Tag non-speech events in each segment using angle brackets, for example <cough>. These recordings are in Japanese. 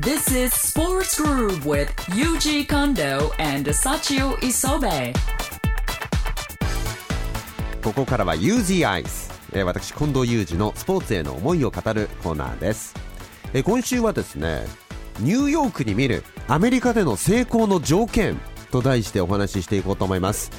This is Sports Groove with Yuji Kondo and Sachio Isobe. ここからは UZ アイス、えー私近藤裕二のスポーツへの思いを語るコーナーです、えー今週はですねニューヨークに見るアメリカでの成功の条件と題してお話ししていこうと思います、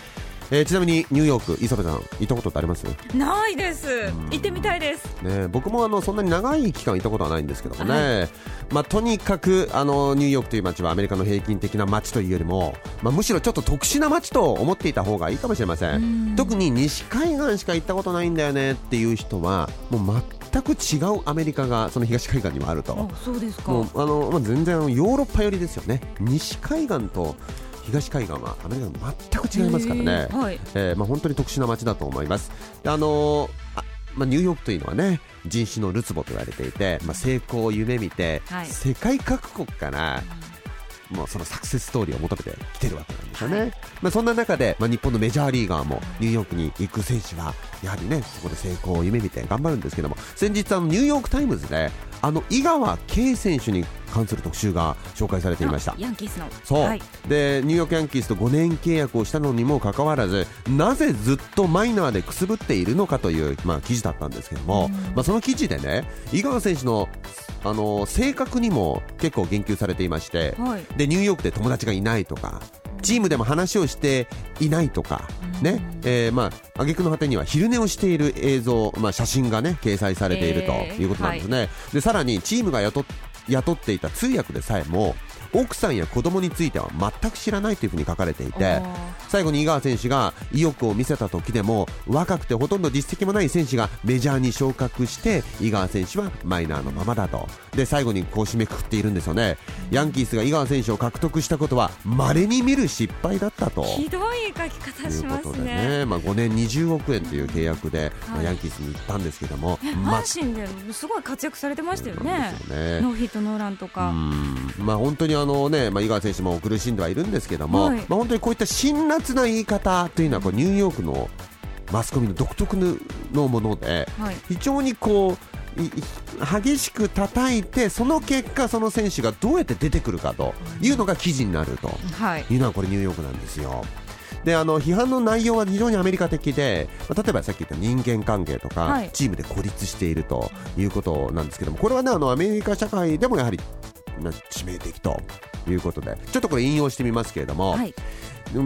えーちなみにニューヨーク磯部さん行ったことってあります？ないです。行ってみたいです。ね、僕もあのそんなに長い期間いたことはないんですけどもね、まあ、とにかくあのニューヨークという街はアメリカの平均的な街というよりも、まあ、むしろちょっと特殊な街と思っていた方がいいかもしれません。特に西海岸しか行ったことないんだよねっていう人はもう全く違うアメリカがその東海岸にもあると。あそうですか。もうあの、まあ、全然ヨーロッパ寄りですよね。西海岸と東海岸はアメリカと全く違いますからね、はい。えーまあ、本当に特殊な街だと思います。であのーあまあ、ニューヨークというのはね人種のるつぼと言われていて、まあ、成功を夢見て、はい。世界各国から、もうそのサクセスストーリーを求めてきてるわけなんですよね、まあ、そんな中で、まあ、日本のメジャーリーガーもニューヨークに行く選手はやはりねそこで成功を夢見て頑張るんですけども先日あのニューヨーク・タイムズであの井川圭選手に関する特集が紹介されていました。あヤンキースの。そう、はい、でニューヨークヤンキースと5年契約をしたのにもかかわらずなぜずっとマイナーでくすぶっているのかという、まあ、記事だったんですけども、まあ、その記事でね井川選手のあの性格にも結構言及されていまして、はい。でニューヨークで友達がいないとかチームでも話をしていないとか、ね。えーまあ挙句の果てには昼寝をしている映像、まあ、写真がね掲載されているということなんですね、でさらにチームが雇っていた通訳でさえも奥さんや子供については全く知らないというふうに書かれていて最後に井川選手が意欲を見せた時でも若くてほとんど実績もない選手がメジャーに昇格して井川選手はマイナーのままだと。で最後にこう締めくくっているんですよね。ヤンキースが井川選手を獲得したことは稀に見る失敗だったと。ひどい書き方しますね。ね、まあ、5年20億円という契約で、まあはいヤンキースに行ったんですけども、阪神ですごい活躍されてましたよね。ね。ノーヒットノーランとか。うん。まあ、本当にあの、ねまあ、井川選手も苦しんではいるんですけども、はい。まあ、本当にこういった辛辣な言い方というのはこうニューヨークのマスコミの独特のものではい。非常にこう激しく叩いてその結果、その選手がどうやって出てくるかとい。うのが記事になると。はい。いうのはこれニューヨークなんですよ。であの批判の内容は非常にアメリカ的で、まあ例えばさっき言った人間関係とか、はい。チームで孤立しているということなんですけどもこれはねあのアメリカ社会でもやはりまあ致命的ということでちょっとこれ引用してみますけれども、はい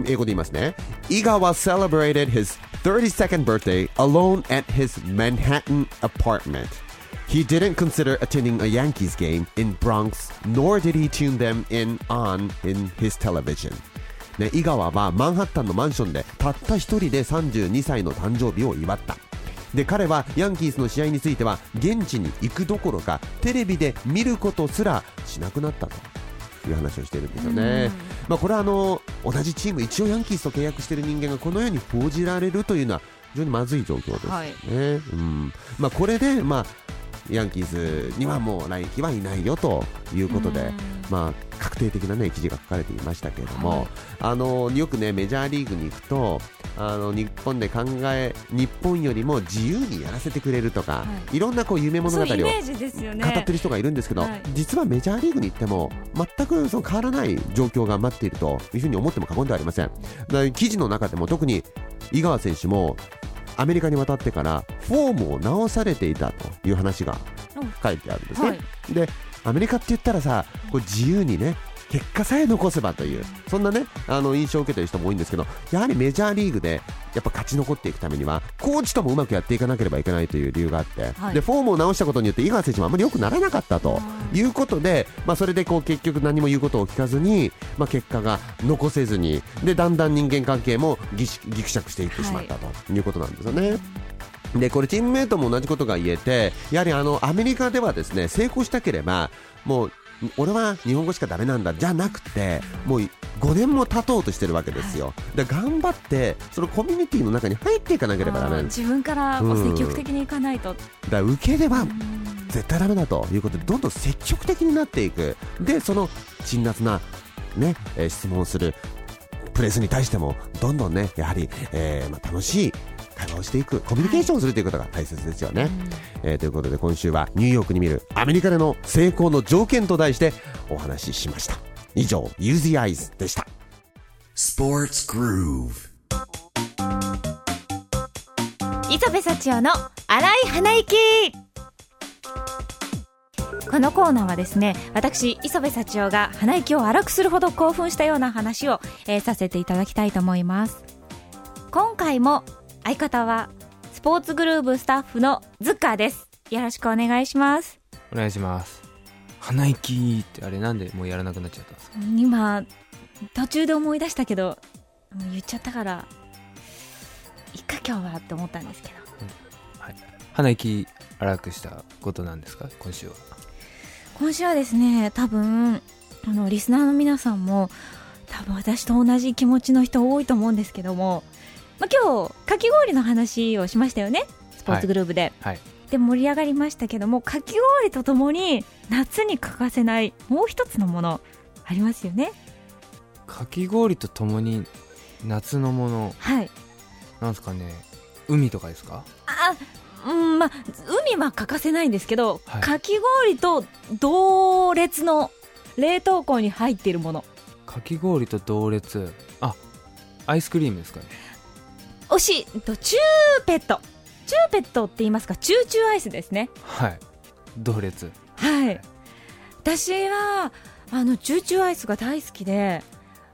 英語で言いますね。伊川 celebrated his 32nd birthday alone at his Manhattan apartment. He didn't consider attending a Yankees game in Bronx, nor did he tune them in on in his television. ね、井川はマンハッタンのマンションでたった一人で32歳の誕生日を祝った。で彼はヤンキースの試合については現地に行くどころかテレビで見ることすらしなくなったという話をしているんですよね。まあ、これはあの同じチーム一応ヤンキースと契約している人間がこのように報じられるというのは非常にまずい状況ですよね。はいうんまあ、これで、まあ、ヤンキースにはもう来季はいないよということで、まあ、確定的な、ね、記事が書かれていましたけれども、はい。あのよくねメジャーリーグに行くとあの日本で考え日本よりも自由にやらせてくれるとか、、はい。ろんなこう夢物語を語ってる人がいるんですけど、はい。実はメジャーリーグに行っても全くその変わらない状況が待っているというふうに思っても過言ではありません。記事の中でも特に井川選手もアメリカに渡ってからフォームを直されていたという話が書いてあるんですね。はいでアメリカって言ったらさこう自由にね結果さえ残せばというそんなねあの印象を受けてる人も多いんですけどやはりメジャーリーグでやっぱ勝ち残っていくためにはコーチともうまくやっていかなければいけないという理由があって、はい。でフォームを直したことによって井川選手もあまり良くならなかったとい。うことで、まあ、それでこう結局何も言うことを聞かずに、まあ、結果が残せずにでだんだん人間関係もぎしぎくしゃくしていってしまったということなんですよね。でこれチームメートも同じことが言えてやはりあのアメリカではですね成功したければもう俺は日本語しかダメなんだじゃなくてもう5年も経とうとしてるわけですよ、で頑張ってそのコミュニティの中に入っていかなければなんです自分から積極的にいかないと、だから受ければ絶対ダメだということでどんどん積極的になっていく。でその辛辣な、ねえー質問をするプレスに対してもどんどんねやはり、えーまあ、楽しい会話をしていくコミュニケーションをするということが大切ですよね、えーということで今週はニューヨークに見るアメリカでの成功の条件と題してお話ししました。以上 Use the Eyes でした。Sports Groove. 磯部幸男の荒い鼻息。このコーナーはですね私磯部幸男が鼻息を荒くするほど興奮したような話を、えーさせていただきたいと思います。今回も相方はスポーツグルーブスタッフのズッカーです。よろしくお願いします。お願いします鼻息ってあれなんでもうやらなくなっちゃったんですか？今途中で思い出したけどもう言っちゃったからいっか今日はって思ったんですけど。鼻息荒くしたことなんですか？今週は。今週はですね多分あのリスナーの皆さんも多分私と同じ気持ちの人多いと思うんですけども、まあ、今日かき氷の話をしましたよね。スポーツグループで、はい。で盛り上がりましたけどもかき氷とともに夏に欠かせないもう一つのものありますよね。かき氷とともに夏のもの。はい。なんですかね。海とかですか？あうんまあ海は欠かせないんですけど、はい。かき氷と同列の冷凍庫に入っているもの。かき氷と同列。あアイスクリームですかね惜しいとチューペット。チューペットって言いますか？チューチューアイスですね。はい。同列。はい。私はあのチューチューアイスが大好きで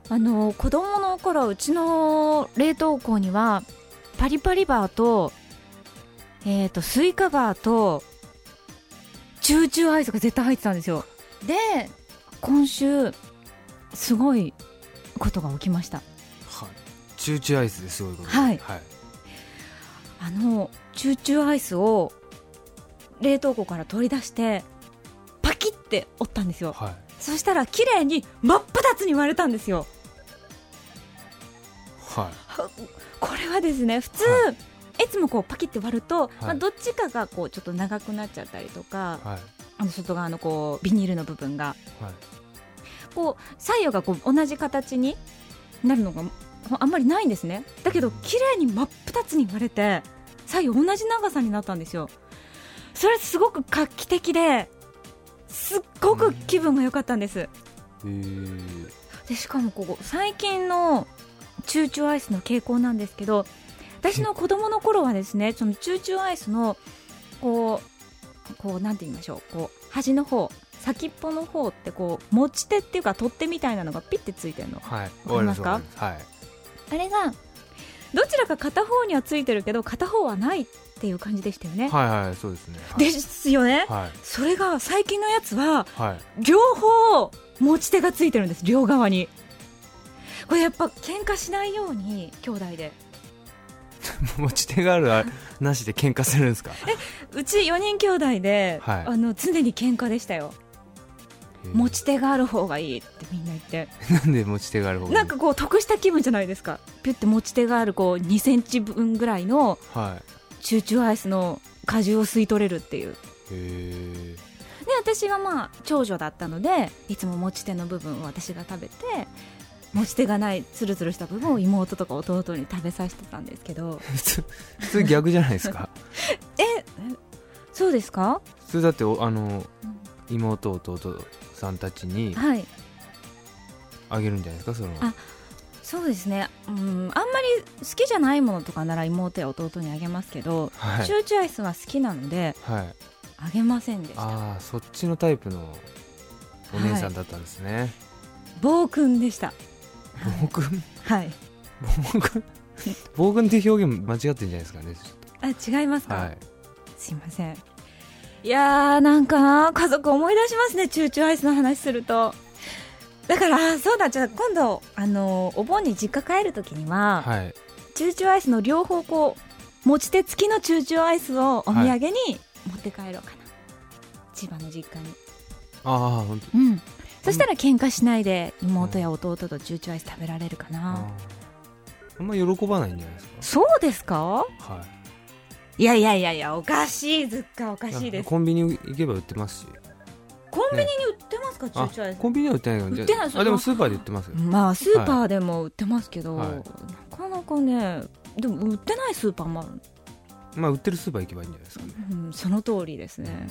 あの子供の頃うちの冷凍庫にはパリパリバーと,、えー、とスイカバーとチューチューアイスが絶対入ってたんですよ。で今週すごいことが起きました。はいチューチューアイスですごいことはい。はい、あのチューチューアイスを冷凍庫から取り出してパキって折ったんですよ。はい。そしたら綺麗に真っ二つに割れたんですよ。はい。これはですね普通、、はい。つもこうパキって割ると、い。まあ、どっちかがこうちょっと長くなっちゃったりとか、はい。あの外側のこうビニールの部分が。はい。こう左右がこう同じ形になるのがあんまりないんですね。だけど綺麗に真っ二つに割れて左右同じ長さになったんですよ。それすごく画期的ですっごく気分が良かったんです。でしかもここ最近のチューチューアイスの傾向なんですけど私の子供の頃はですねそのチューチューアイスのこうこうなんて言いましょうこう端の方先っぽの方ってこう持ち手っていうか取っ手みたいなのがピッてついてるの。はい。わかりますか？はいあれがどちらか片方にはついてるけど片方はないっていう感じでしたよね、はいはいそうですね。はい。ですよね、はい。それが最近のやつははい。両方持ち手がついてるんです両側に。これやっぱ喧嘩しないように兄弟で。<laughs> 持ち手があるあなしで喧嘩するんですか？うち4人兄弟で、はい。あの常に喧嘩でしたよ持ち手がある方がいいってみんな言って。なんで持ち手がある方がいい？なんかこう得した気分じゃないですか。ピュって持ち手があるこう2センチ分ぐらいのはい。チューチューアイスの果汁を吸い取れるっていう。へえで私はまあ長女だったのでいつも持ち手の部分を私が食べて持ち手がないつるつるした部分を妹とか弟に食べさせてたんですけど。<laughs> 普通逆じゃないですか？<laughs> えそうですか？普通だっておあの妹弟さんたちにはい。あげるんじゃないですかその。あそうですね。うんあんまり好きじゃないものとかなら妹や弟にあげますけど、はい。チューチアイスは好きなのではい。あげませんでした。ああそっちのタイプのお姉さんだったんですね、暴君でした。暴君？はい。暴君？暴君っていう表現間違ってるんじゃないですかねちあ違いますか、はい。すいませんいやーなんか家族思い出しますねチューチューアイスの話すると。だからあそうだじゃあ今度あのお盆に実家帰るときには、はい。チューチューアイスの両方こう持ち手付きのチューチューアイスをお土産に持って帰ろうかな、千葉の実家に。ああ本当。うん。そしたら喧嘩しないで妹や弟とチューチューアイス食べられるかあな、ーあんま喜ばないんじゃないですそうですかか？はいやいやいやいやおかしいずっかおかしいです。コンビニ行けば売ってますし。コンビニに売ってますか、チュあーチューアイスコンビニは売ってない売ってないああでもスーパーで売ってますよ。まあスーパーでも売ってますけど、はい。なかなかねでも売ってないスーパーもある、まあ売ってるスーパー行けばいいんじゃないですか。ねうん、その通りですね、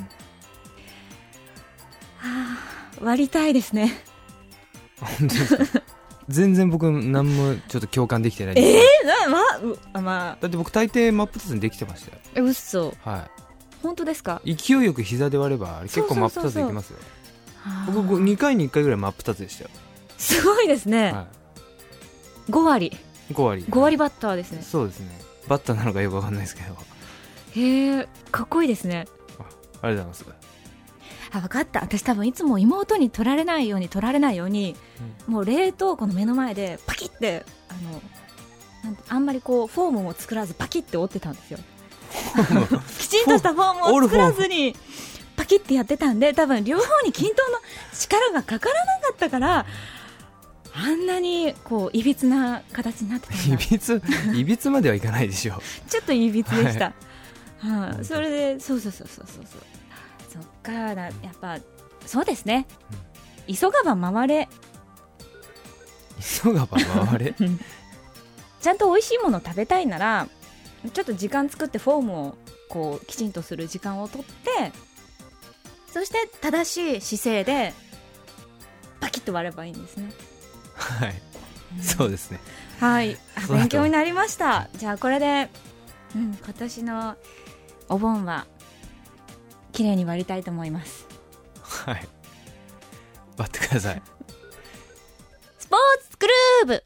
はあ割りたいですね。本当ですか？<laughs> 全然僕何もちょっと共感できてない。ですえー、なまうあまあ。だって僕大抵真っ二つにできてましたよ。え嘘。は本当ですか？い勢いよく膝で割れば結構真っ二つできますよ。僕あ。ー2回に1回ぐらい真っ二つでしたよ、すごいですね、は5割。い、5割。5割バッターですね。そうですね。バッターなのかよくわかんないですけど。へえかっこいいですね。ありがとうございますあ分かった。私多分いつも妹に取られないように取られないように、もう冷凍庫の目の前でパキってあのあんまりこうフォームも作らずパキって折ってたんですよ。<laughs> きちんとしたフォームを作らずにパキってやってたんで多分両方に均等の力がかからなかったからあんなにこういびつな形になってたんいだびついびつまではいかないでしょ <laughs> ちょっといびつでした。はい、それで、そうそうそうそうそうそう。そっかだ、やっぱ、そうですね。急がば回れ、急がば回れ？<laughs> ちゃんと美味しいもの食べたいなら、ちょっと時間作ってフォームをこうきちんとする時間をとって、そして正しい姿勢でパキッと割ればいいんですね。はい。そうですね。はい、勉強になりました。じゃあこれで、うん、今年のお盆は綺麗に割りたいと思います。はい。割ってください。<laughs> スポーツクルーブ